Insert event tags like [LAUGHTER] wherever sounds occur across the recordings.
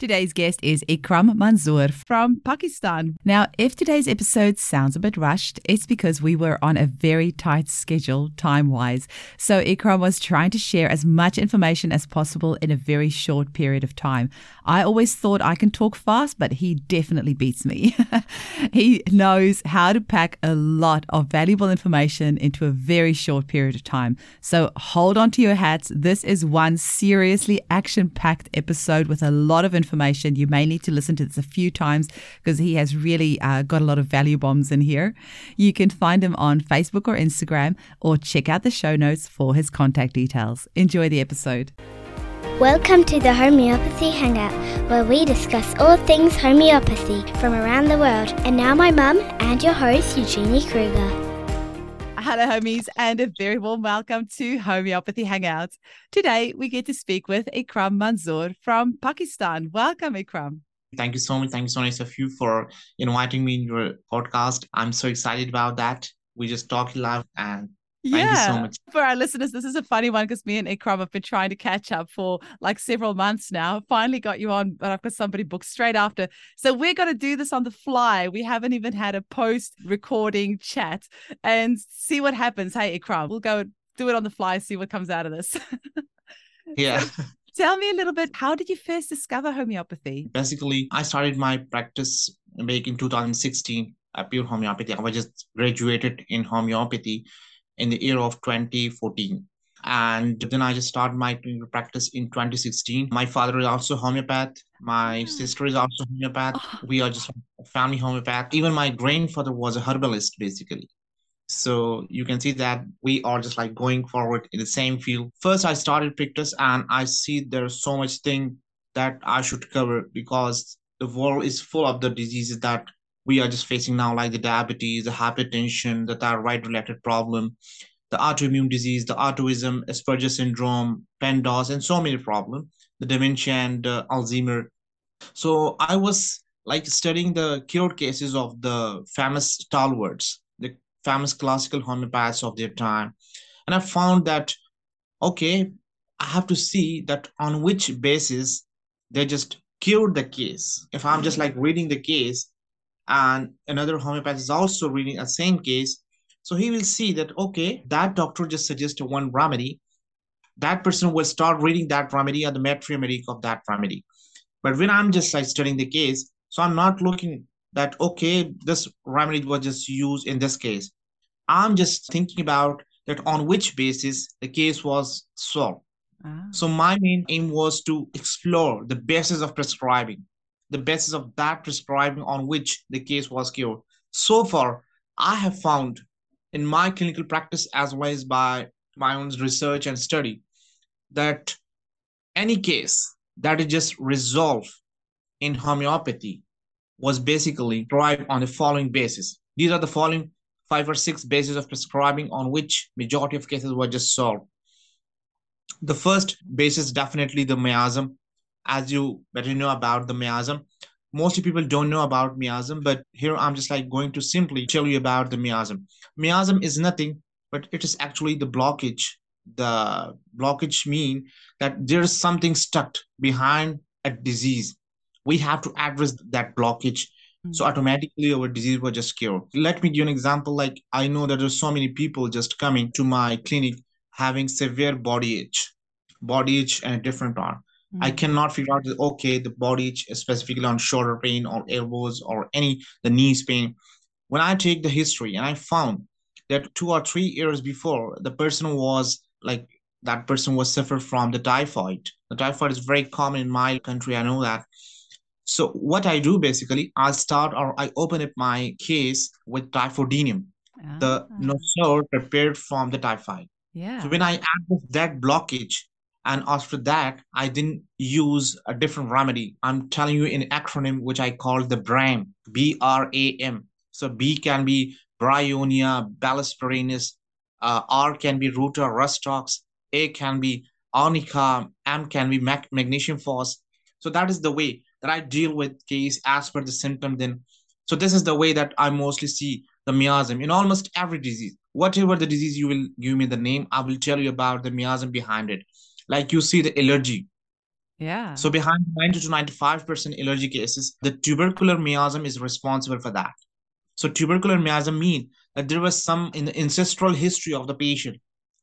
Today's guest is Ikram Manzoor from Pakistan. Now, if today's episode sounds a bit rushed, it's because we were on a very tight schedule time wise. So, Ikram was trying to share as much information as possible in a very short period of time. I always thought I can talk fast, but he definitely beats me. [LAUGHS] he knows how to pack a lot of valuable information into a very short period of time. So, hold on to your hats. This is one seriously action packed episode with a lot of information information. You may need to listen to this a few times because he has really uh, got a lot of value bombs in here. You can find him on Facebook or Instagram or check out the show notes for his contact details. Enjoy the episode. Welcome to the Homeopathy Hangout, where we discuss all things homeopathy from around the world. And now, my mum and your host, Eugenie Kruger. Hello, homies, and a very warm welcome to Homeopathy Hangouts. Today, we get to speak with Ikram Manzoor from Pakistan. Welcome, Ikram. Thank you so much. Thank you so much you for inviting me in your podcast. I'm so excited about that. We just talked live and yeah. So for our listeners, this is a funny one because me and Ikram have been trying to catch up for like several months now. Finally got you on, but I've got somebody booked straight after. So we're going to do this on the fly. We haven't even had a post recording chat and see what happens. Hey, Ikram, we'll go do it on the fly, see what comes out of this. [LAUGHS] yeah. So, tell me a little bit, how did you first discover homeopathy? Basically, I started my practice back in 2016 at pure homeopathy. I was just graduated in homeopathy in the year of 2014 and then i just started my clinical practice in 2016 my father is also homeopath. My hmm. sister is also homeopath. Oh. we are just family homeopath. Even my grandfather was a herbalist basically. So you can see that we are just like going forward in the same field. First i started practice and i see there's so much thing that i should cover because the world is full of the diseases that we are just facing now, like the diabetes, the hypertension, the thyroid related problem, the autoimmune disease, the autism, Asperger syndrome, PANDAS, and so many problems, the dementia and uh, Alzheimer. So I was like studying the cured cases of the famous stalwarts, the famous classical homeopaths of their time. And I found that, okay, I have to see that on which basis they just cured the case. If I'm just like reading the case, and another homeopath is also reading a same case. So he will see that okay that doctor just suggested one remedy. That person will start reading that remedy or the materia medica of that remedy. But when i'm just like studying the case so i'm not looking that okay this remedy was just used in this case. I'm just thinking about that on which basis the case was solved. Ah. so my main aim was to explore the basis of prescribing the basis of that prescribing on which the case was cured. So far, I have found in my clinical practice as well as by my own research and study that any case that is just resolved in homeopathy was basically derived on the following basis. These are the following five or six bases of prescribing on which majority of cases were just solved. The first basis definitely the miasm as you better know about the miasm. Most people don't know about miasm but here i'm just like going to simply tell you about the miasm. Miasm is nothing but it is actually the blockage. The blockage mean that there's something stuck behind a disease. We have to address that blockage. Mm-hmm. so automatically our disease will just cure let me give you an example like i know that there's so many people just coming to my clinic having severe body itch body itch and a different arm Mm-hmm. I cannot figure out okay the body specifically on shoulder pain or elbows or any the knees pain. When I take the history and I found that two or three years before the person was like that person was suffered from the typhoid. The typhoid is very common in my country. I know that. So what I do basically, I start or I open up my case with typhoidinium, ah. the nosode prepared from the typhoid. Yeah. So when I add that blockage, and after that i didn't use a different remedy. I'm telling you in acronym which i call the bram b-r-a-m so b can be bryonia bellis uh, r can be ruta rhus tox a can be arnica m can be mag- magnesium phos. So that is the way that i deal with case as per the symptom then. So this is the way that i mostly see the miasm in almost every disease. Whatever the disease you will give me the name i will tell you about the miasm behind it like you see the allergy Yeah. So behind 90 to 95% allergy cases, the tubercular miasm is responsible for that. So tubercular miasm mean that there was some in the ancestral history of the patient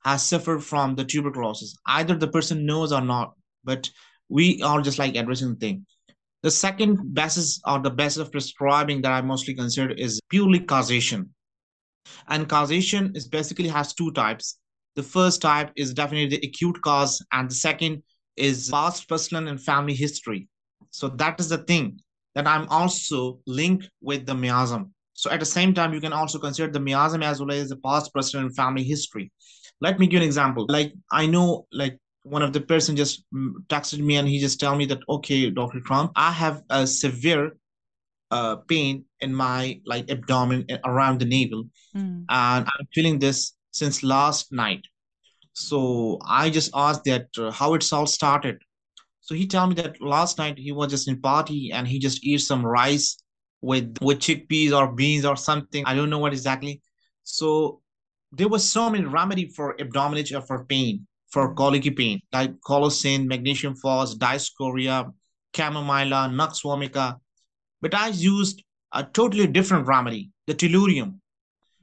has suffered from the tuberculosis. Either the person knows or not, but we are just like addressing the thing. The second basis or the basis of prescribing that I mostly consider is purely causation. And causation is basically has two types. The first type is definitely the acute cause, and the second is past personal and family history. So that is the thing that I'm also linked with the miasm. So at the same time, you can also consider the miasm as well as the past personal and family history. Let me give an example. Like I know, like one of the person just texted me and he just tell me that okay, Dr. Trump, I have a severe uh, pain in my like abdomen around the navel, mm. and I'm feeling this since last night. So I just asked that uh, how it's all started. So he told me that last night he was just in party and he just eat some rice with with chickpeas or beans or something. I don't know what exactly. So there was so many remedy for abdominal or for pain, for colicky pain, like colocynth, magnesium phos, dioscorea, chamomilla, nux vomica. But I used a totally different remedy, the tellurium.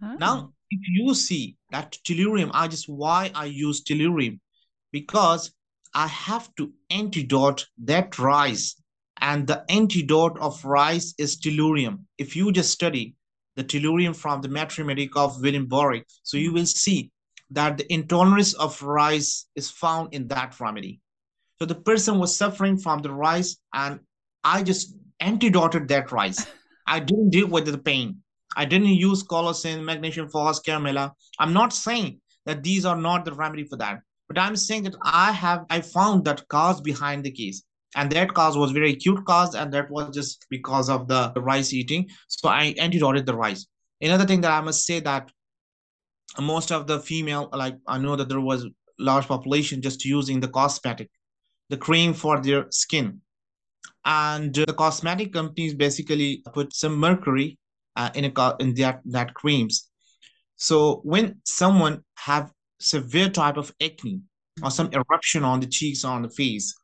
Oh. Now, you see that tellurium, I just why I use tellurium because I have to antidote that rice and the antidote of rice is tellurium. If you just study the tellurium from the Materia Medica of William Boericke, so you will see that the intolerance of rice is found in that remedy. So the person was suffering from the rice, and I just antidoted that rice. I didn't deal with the pain. I didn't use colocynth, magnesium phos, chamomilla. I'm not saying that these are not the remedy for that, but I'm saying that I have I found that cause behind the case. And that cause was very acute cause and that was just because of the rice eating. So i antidoted the rice. Another thing that i must say that most of the female like i know that there was large population just using the cosmetic the cream for their skin. And the cosmetic companies basically put some mercury uh, in a in that that creams. So when someone have severe type of acne or some eruption on the cheeks or on the face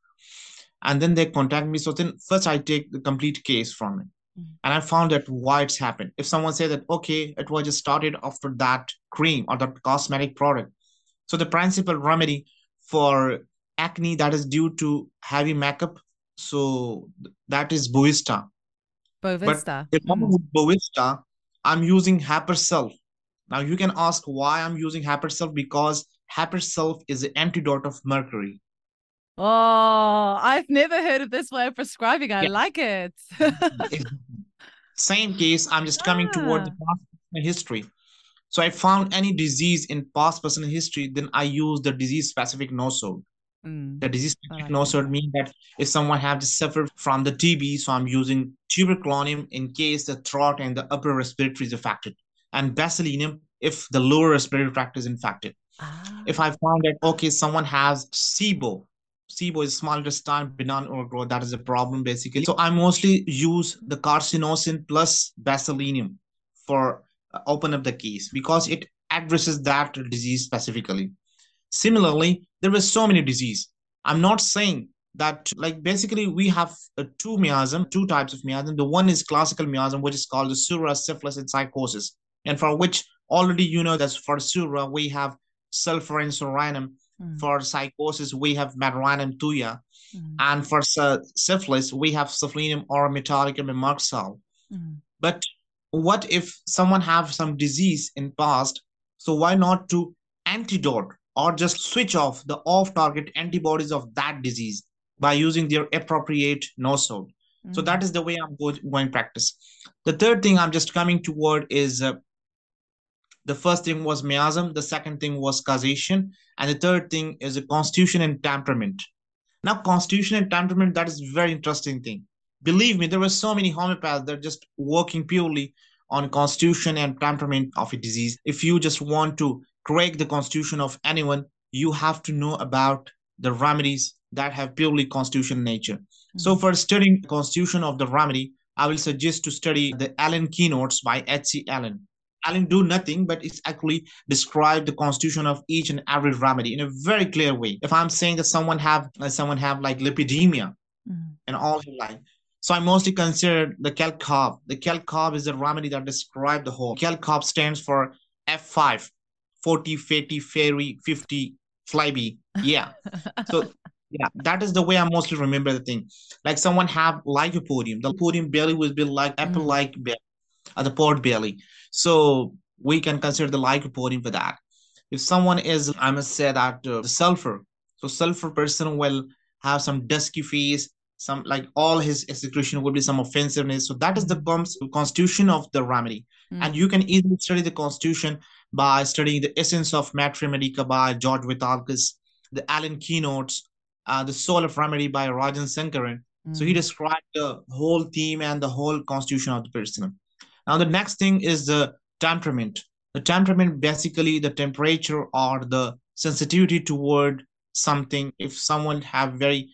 and then they contact me so then first i take the complete case from it. Mm-hmm. and i found that why it's happened. If someone say that okay it was just started after that cream or that cosmetic product so the principal remedy for acne that is due to heavy makeup so that is bovista bovista but mm. bovista i'm using Hepar sulph now you can ask why i'm using Hepar sulph because Hepar sulph is the antidote of mercury Oh, I've never heard of this way of prescribing. I yeah. like it. [LAUGHS] Same case. I'm just coming ah. toward the past personal history. So I found any disease in past personal history, then I use the disease specific nosode. Mm. The disease like nosode means that if someone has suffered from the TB, so I'm using tuberculinum in case the throat and the upper respiratory is affected, and bacillinum if the lower respiratory tract is infected. Ah. If I found that okay, someone has SIBO, SIBO is small intestine benign overgrowth. That is a problem basically. So I mostly use the carcinosin plus bacillinum for uh, open up the case because it addresses that disease specifically. Similarly, there were so many disease. I'm not saying that like basically we have uh, two miasm, two types of miasm. The one is classical miasm, which is called the psora, syphilis, and sycosis, and for which already you know that for psora we have sulfur and psorinum Mm. For sycosis, we have Medorrhinum thuja. Mm. And for syphilis, we have Syphilinum or Metallicum and Merc sol. Mm. But what if someone have some disease in past? So why not to antidote or just switch off the off-target antibodies of that disease by using their appropriate nosode? Mm. So that is the way I'm going practice. The third thing I'm just coming toward is uh, the first thing was miasm, the second thing was causation, and the third thing is a constitution and temperament. Now, constitution and temperament, that is very interesting thing. Believe me, there were so many homeopaths that are just working purely on constitution and temperament of a disease. If you just want to correct the constitution of anyone, you have to know about the remedies that have purely constitution nature. Mm-hmm. So for studying constitution of the remedy, I will suggest to study the Allen keynotes by H.C. Allen. Allen do nothing, but it's actually describe the constitution of each and every remedy in a very clear way. If I'm saying that someone have someone have like lipidemia mm. and all his life, so I mostly consider the Calcop. The Calcop is a remedy that describe the whole. Calcop stands for F5, 40, 50, fairy, 50, flyby. Yeah. so [LAUGHS] yeah, that is the way I mostly remember the thing. Like someone have lycopodium. The podium belly will be like mm. apple-like belly, at the port belly. So we can consider the lycopodium for that. If someone is, I must say that uh, the sulfur. So sulfur person will have some dusky face, some like all his execution will be some offensiveness. So that is the bumps constitution of the remedy. Mm. And you can easily study the constitution by studying the essence of Materia Medica by George Vithoulkas, the Allen keynotes, uh, the soul of remedy by Rajan Sankaran. Mm. So he mm. described the whole theme and the whole constitution of the person. Now the next thing is the temperament. The temperament basically the temperature or the sensitivity toward something. If someone have very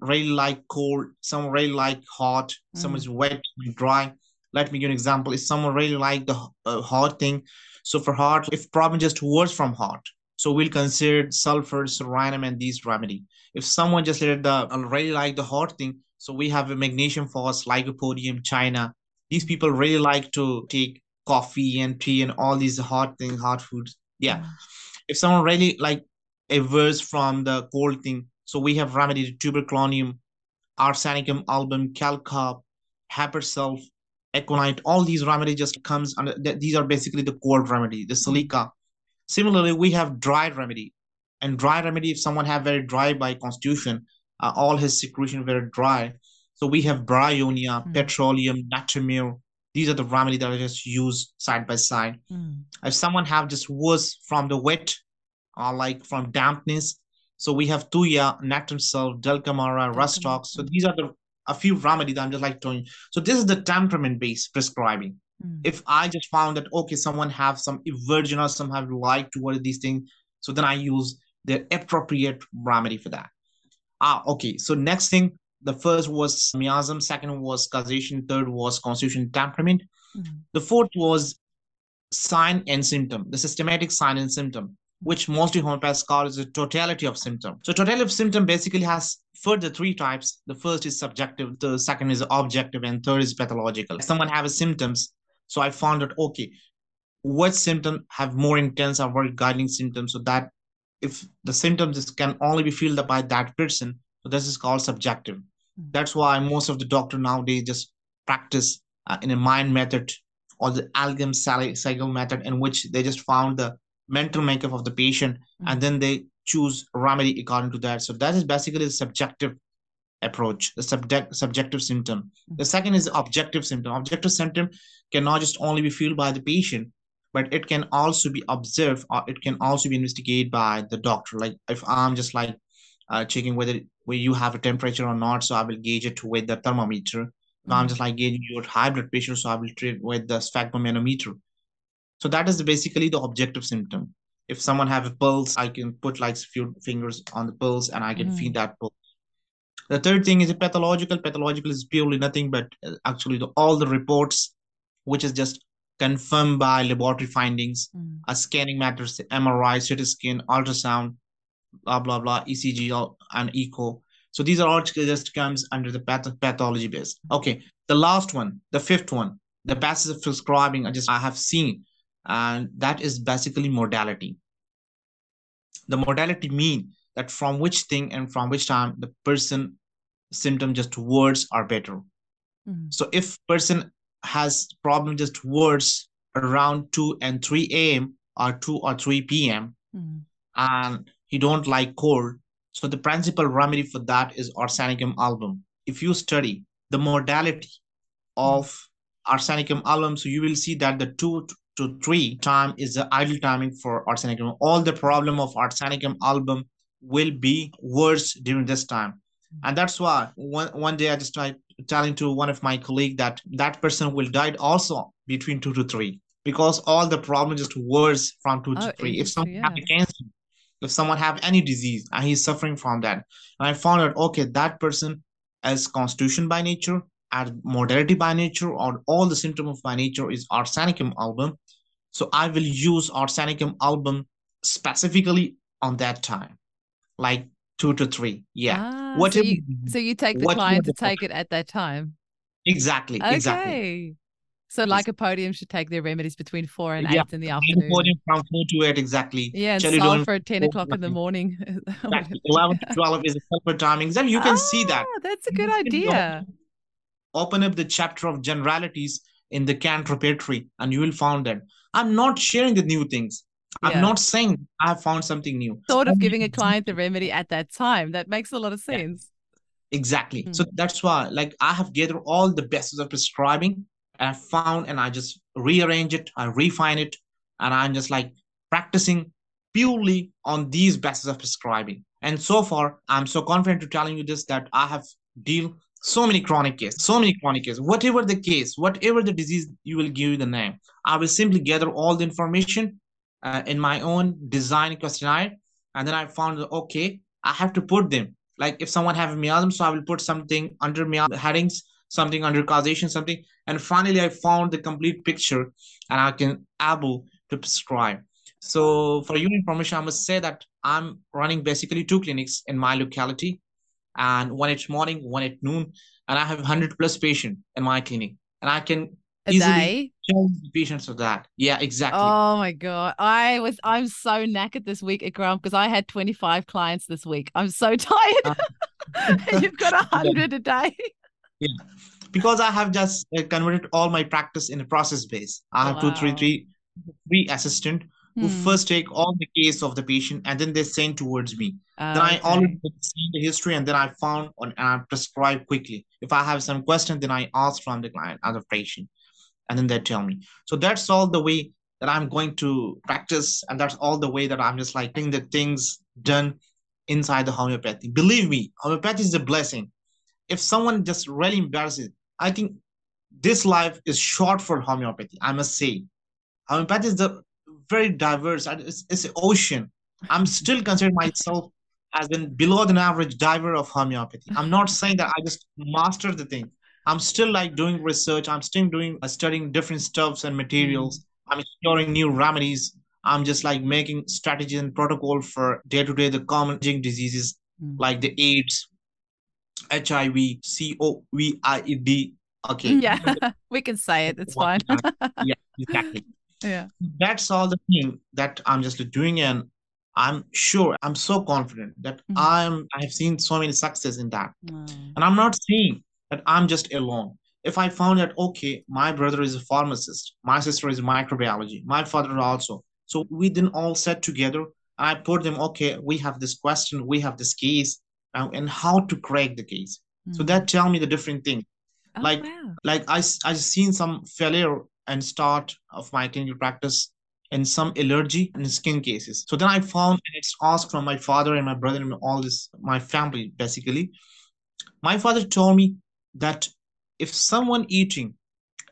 really like cold, some really like hot, mm. some is wet dry. Let me give an example. If someone really like the uh, hot thing, so for hot, if problem just worse from hot, so we'll consider sulfur, rhinum, and these remedy. If someone just let the really like the hot thing, so we have a magnesium phos, lycopodium, China. These people really like to take coffee and tea and all these hot things, hot foods. Yeah. Mm. If someone really like averse from the cold thing, so we have remedy tuberculinum, arsenicum album, calcop, hepar sulph, aconite. All these remedy just comes under. These are basically the cold remedy, the silica. Similarly, we have dry remedy, and dry remedy if someone have very dry by constitution, uh, all his secretion very dry. So we have bryonia, mm. petroleum, natrum mur. These are the remedy that I just use side by side. Mm. If someone have just worse from the wet, or like from dampness, so we have Thuja, Natremsulf, Dulcamara, Rustox. So these are the a few remedies I'm just like telling you. So this is the temperament based prescribing. Mm. If I just found that okay, someone have some aversion or some have like towards these things, so then I use the appropriate remedy for that. Ah, okay. So next thing, the first was miasm, second was causation, third was constitution temperament. Mm. The fourth was sign and symptom, the systematic sign and symptom which mostly homeopaths call is the totality of symptom. So totality of symptom basically has further three types. The first is subjective, the second is objective, and third is pathological. Someone has symptoms. So I found that okay, what symptom have more intense or more guiding symptoms so that if the symptoms can only be felt by that person, so this is called subjective. Mm-hmm. That's why most of the doctor nowadays just practice uh, in a mind method or the Algam cycle method in which they just found the mental makeup of the patient mm-hmm. and then they choose remedy according to that so that is basically the subjective approach the subject subjective symptom mm-hmm. the second is objective symptom objective symptom cannot just only be felt by the patient but it can also be observed or it can also be investigated by the doctor like if i'm just like uh, checking whether where you have a temperature or not so i will gauge it with the thermometer mm-hmm. i'm just like gauging your high blood pressure so i will treat with the sphygmomanometer so that is basically the objective symptom. If someone have a pulse, I can put like a few fingers on the pulse and I can mm. feed that pulse. The third thing is a pathological. Pathological is purely nothing but uh, actually the, all the reports, which is just confirmed by laboratory findings, mm. a scanning matters, MRI, CT scan, ultrasound, blah blah blah, ECG and echo. So these are all just comes under the path- pathology base. Okay, the last one, the fifth one, the of prescribing. I just I have seen and that is basically modality the modality mean that from which thing and from which time the person symptom just words are better mm-hmm. so if person has problem just words around 2 and 3 a.m or 2 or 3 p.m mm-hmm. and he don't like cold so the principal remedy for that is arsenicum album if you study the modality of mm-hmm. arsenicum album so you will see that the two to three time is the ideal timing for arsenicum. All the problem of arsenicum album will be worse during this time. And that's why one, one day I just tried telling to one of my colleague that that person will die also between two to three because all the problem just worse from two oh, to three. If someone yeah. have cancer, if someone have any disease and he's suffering from that, and I found out okay that person as constitution by nature as modality by nature or all the symptom of by nature is arsenicum album So I will use arsenicum album specifically on that time, like two to three. Yeah. Ah, so you, so you take the client to take it at that time. Exactly. Okay. Exactly. So podium should take their remedies between four and yeah. eight in the afternoon. Lycopodium from four to eight exactly. Yeah, and sulfur at ten o'clock in the morning. [LAUGHS] exactly. Eleven to twelve is the sulfur timing. Exactly. You can ah, see that. Ah, that's a good idea. Open up the chapter of generalities in the Kent Repertory, and you will find that I'm not sharing the new things. I'm not saying I have found something new. Sort of giving a client the remedy at that time. That makes a lot of sense. Yeah. Exactly. Mm. So that's why, like, I have gathered all the best of prescribing and I found and I just rearrange it, I refine it, and I'm just like practicing purely on these bases of prescribing. And so far, I'm so confident to telling you this that I have deal so many chronic cases, so many chronic cases, whatever the case, whatever the disease you will give you the name, I will simply gather all the information uh, in my own design questionnaire. And then I found okay, I have to put them. Like if someone have miasm, so I will put something under miasm headings something under causation, something. And finally, I found the complete picture and I can able to prescribe. So for your information, I must say that I'm running basically two clinics in my locality and one at morning, one at noon. And I have 100 plus patient in my clinic and I can a easily patients of that. Yeah, exactly. Oh my god, I was I'm so knackered this week at Grant because I had 25 clients this week. I'm so [LAUGHS] tired. Uh, [LAUGHS] you've got a [LAUGHS] hundred a day. Yeah, because I have just uh, converted all my practice in a process base. I have wow. two, three, three, three assistant who hmm. first take all the case of the patient and then they send towards me. Then I already see the history and then I found and I prescribe quickly. If I have some question, then I ask from the client, other patient, and then they tell me. So that's all the way that I'm going to practice, and that's all the way that I'm just like getting the things done inside the homeopathy. Believe me, homeopathy is a blessing if someone just really embarrasses, I think this life is short for homeopathy. I must say, homeopathy is the very diverse. It's, it's an ocean. I'm still considering myself as an below than average diver of homeopathy. I'm not saying that I just mastered the thing. I'm still like doing research. I'm still doing uh, studying different stuffs and materials. Mm. I'm exploring new remedies. I'm just like making strategies and protocol for day to day the common diseases mm. like the AIDS, HIV, C O V I E D. Okay. [LAUGHS] Yeah, we can say it. It's fine. [LAUGHS] yeah, exactly. [LAUGHS] Yeah. That's all the thing that I'm just doing, and I'm sure, I'm so confident that mm-hmm. I'm. I have seen so many success in that, mm. and I'm not saying that I'm just alone. If I found that okay, my brother is a pharmacist, my sister is microbiology, my father also. So we then all sat together. I put them, okay, we have this question, we have this case, uh, and how to crack the case. Mm. So hmm. that tell me the different thing. Oh, like wow. like I I seen some failure and start of my clinical practice in some allergy and skin cases. So then I found and it's asked from my father and my brother and all this my family basically. My father told me that if someone eating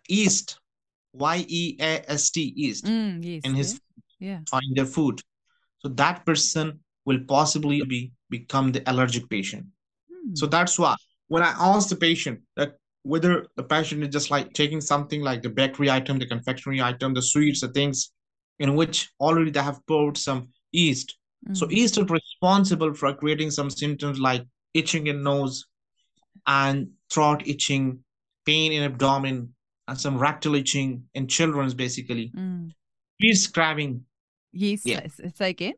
yeast, Y E A S T yeast, mm, yeast in his yeah. find their food, so that person will possibly be become the allergic patient. Hmm. So that's why when I ask the patient that whether the patient is just like taking something like the bakery item, the confectionery item, the sweets, the things in which already they have poured some yeast. Mm. So hmm. yeast is responsible for creating some symptoms like itching in nose and throat itching, pain in abdomen, and some rectal itching in children's basically. Mm. Yeast scratching. Yeast, yeah. say again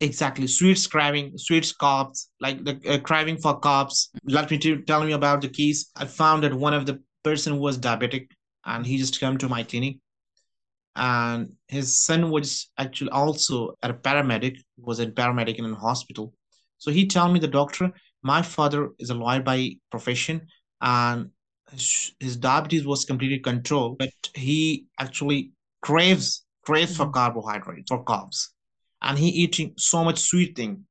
exactly Sweet craving sweet carbs like the uh, craving for carbs let me to tell me about the keys i found that one of the person was diabetic and he just came to my clinic and his son was actually also a paramedic was a paramedic in a hospital so he told me the doctor my father is a lawyer by profession and his diabetes was completely controlled but he actually craves craves mm-hmm. for carbohydrates or carbs and he eating so much sweet thing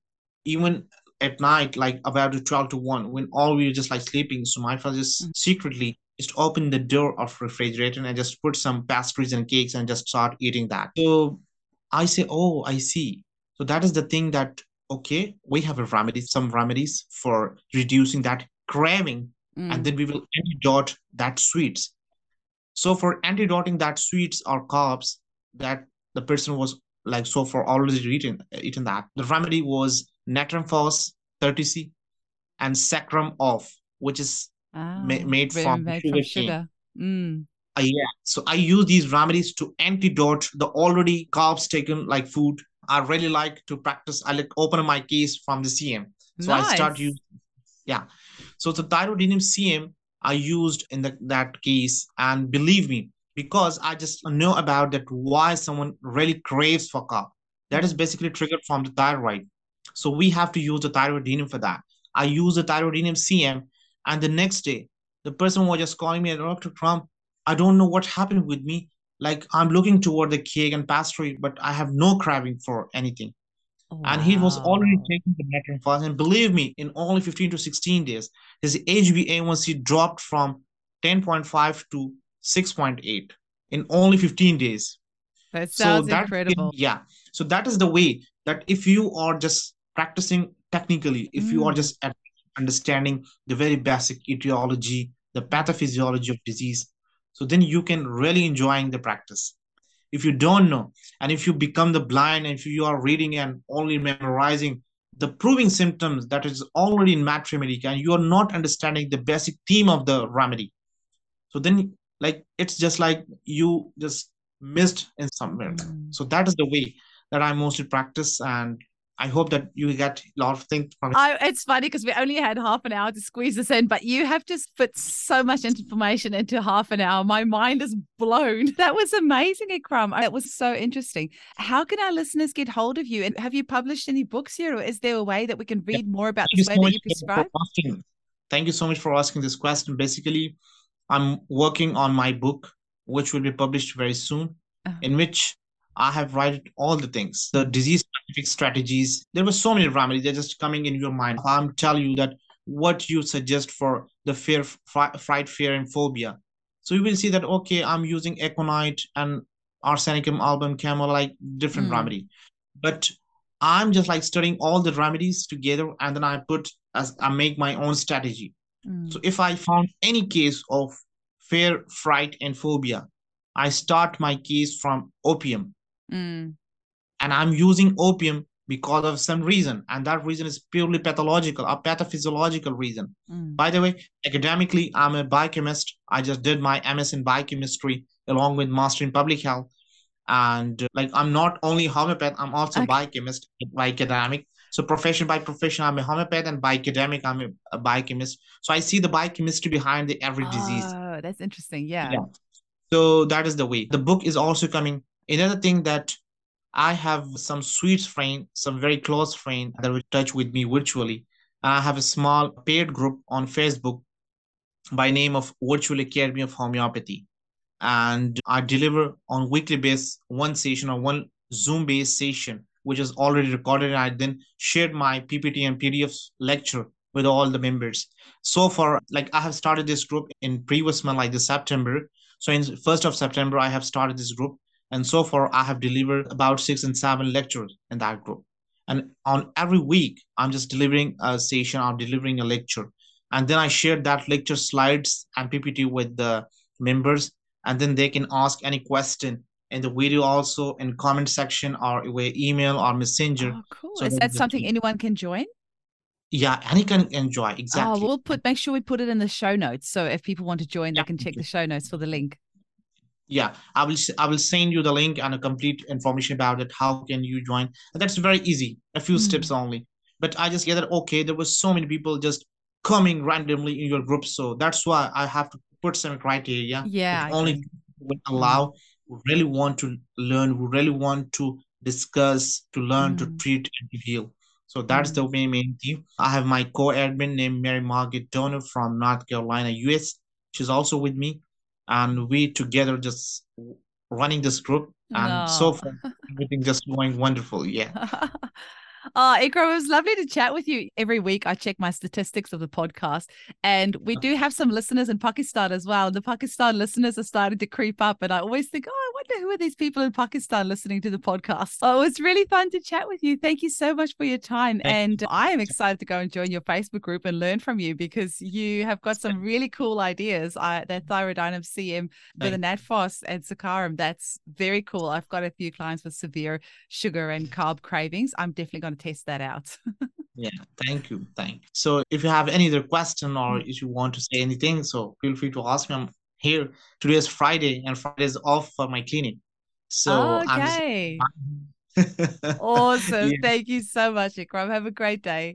even at night like about 12 to 1 when all we were just like sleeping so my father just mm-hmm. secretly just open the door of refrigerator and just put some pastries and cakes and just start eating that so i say oh i see so that is the thing that okay we have a remedy some remedies for reducing that craving mm. and then we will antidote that sweets so for antidoting that sweets or carbs that the person was like so far already eaten eaten that. The remedy was Natrum Phos 30C and Saccharum Off, which is Ah, ma- made from made sugar from sugar. Mm. Uh, yeah. So I use these remedies to antidote the already carbs taken like food. I really like to practice. I like open my case from the CM. So I start using yeah. So the thyroidinium CM I used in the, that case, and believe me, because I just know about that why someone really craves for carb. That is basically triggered from the thyroid. So we have to use the thyroidinium for that. I use the thyroidinium CM, and the next day, the person was just calling me, Dr. Trump, I don't know what happened with me. Like I'm looking toward the cake and pastry, but I have no craving for anything and he was already taking the fast. And believe me, in only 15 to 16 days, his HbA1c dropped from 10.5 to 6.8 in only 15 days. That So sounds that incredible. yeah. So that is the way that if you are just practicing technically, if you are Mm. just at understanding the very basic etiology, the pathophysiology of disease, so then you can really enjoying the practice. If you don't know and if you become the blind and if you are reading and only memorizing the proving symptoms that is already in matrimony and you are not understanding the basic theme of the remedy. So then like it's just like you just missed in somewhere Mm. so that is the way that i mostly practice and i hope that you get a lot of things from it I, it's funny because we only had half an hour to squeeze this in, but you have just fit so much information into half an hour. My mind is blown. [LAUGHS] That was amazing, Ikram. That was so interesting. How can our listeners get hold of you? And have you published any books here, or is there a way that we can Yeah. read more about Thank you this way so that you prescribe? Thank you so much for asking this question. Basically, I'm working on my book, which will be published very soon, Uh-huh. in which I have written all the things, the disease specific strategies. There were so many remedies, they're just coming in your mind. I'm telling you that what you suggest for the fear, fri- fright, fear, and phobia. So you will see that, okay, I'm using Aconite and Arsenicum album camel, like different Mm. remedy. But I'm just like studying all the remedies together and then I put as I make my own strategy. Mm. So if I found any case of fear, fright, and phobia, I start my case from opium. Mm. And I'm using opium because of some reason. And that reason is purely pathological, a pathophysiological reason. Mm. By the way, academically, I'm a biochemist. I just did my MS in biochemistry along with master in public health. And uh, like I'm not only homeopath, I'm also Okay. biochemist by academic. So profession by profession, I'm a homeopath, and by academic, I'm a, a biochemist. So I see the biochemistry behind the every disease. Oh, that's interesting. Yeah. Yeah. So that is the way. The book is also coming. Another thing that I have some sweet friend, some very close friend that will touch with me virtually. I have a small paid group on Facebook by name of Virtual Academy of Homeopathy. And I deliver on weekly basis one session or one Zoom based session, which is already recorded. And I then shared my PPT and PDF lecture with all the members. So far, like I have started this group in previous month, like this September. So in first of September, I have started this group. And so far, I have delivered about six and seven lectures in that group. And on every week, I'm just delivering a session or delivering a lecture. And then I share that lecture slides and PPT with the members. And then they can ask any question in the video also in comment section or via email or messenger. Oh, cool. So Is that something anyone can join? Yeah, and you can enjoy Oh, exactly. we'll put make sure we put it in the show notes. So if people want to join, they can check the show notes for the link. Yeah i will i will send you the link and a complete information about it. How can you join? And that's very easy a few Mm. steps only. But i just gathered okay there was so many people just coming randomly in your group so that's why i have to put some criteria Yeah, only will allow who really want to learn who really want to discuss to learn to Mm. treat and to heal so that's the main main thing i have my co-admin named mary margaret turner from north carolina us she's also with me and we together just running this group and so far [LAUGHS] everything just going wonderful yeah [LAUGHS] Oh, Ikram, it was lovely to chat with you. Every week I check my statistics of the podcast, and we do have some listeners in Pakistan as well. The Pakistan listeners are starting to creep up, and I always think, oh, wonder who are these people in Pakistan listening to the podcast. Oh, it was really fun to chat with you. Thank you so much for your time. Thank and you. I am excited to go and join your Facebook group and learn from you because you have got some [LAUGHS] really cool ideas. I, that thyroidinum CM with an NatPhos and Saccharum, that's very cool. I've got a few clients with severe sugar and carb cravings. I'm definitely going to test that out. [LAUGHS] yeah, thank you. Thank you. So if you have any other question or mm. if you want to say anything, so feel free to ask me. I'm here. Today is Friday and Friday is off for my clinic. So oh, okay. [LAUGHS] awesome. Yeah. Thank you so much, Ikram. Have a great day.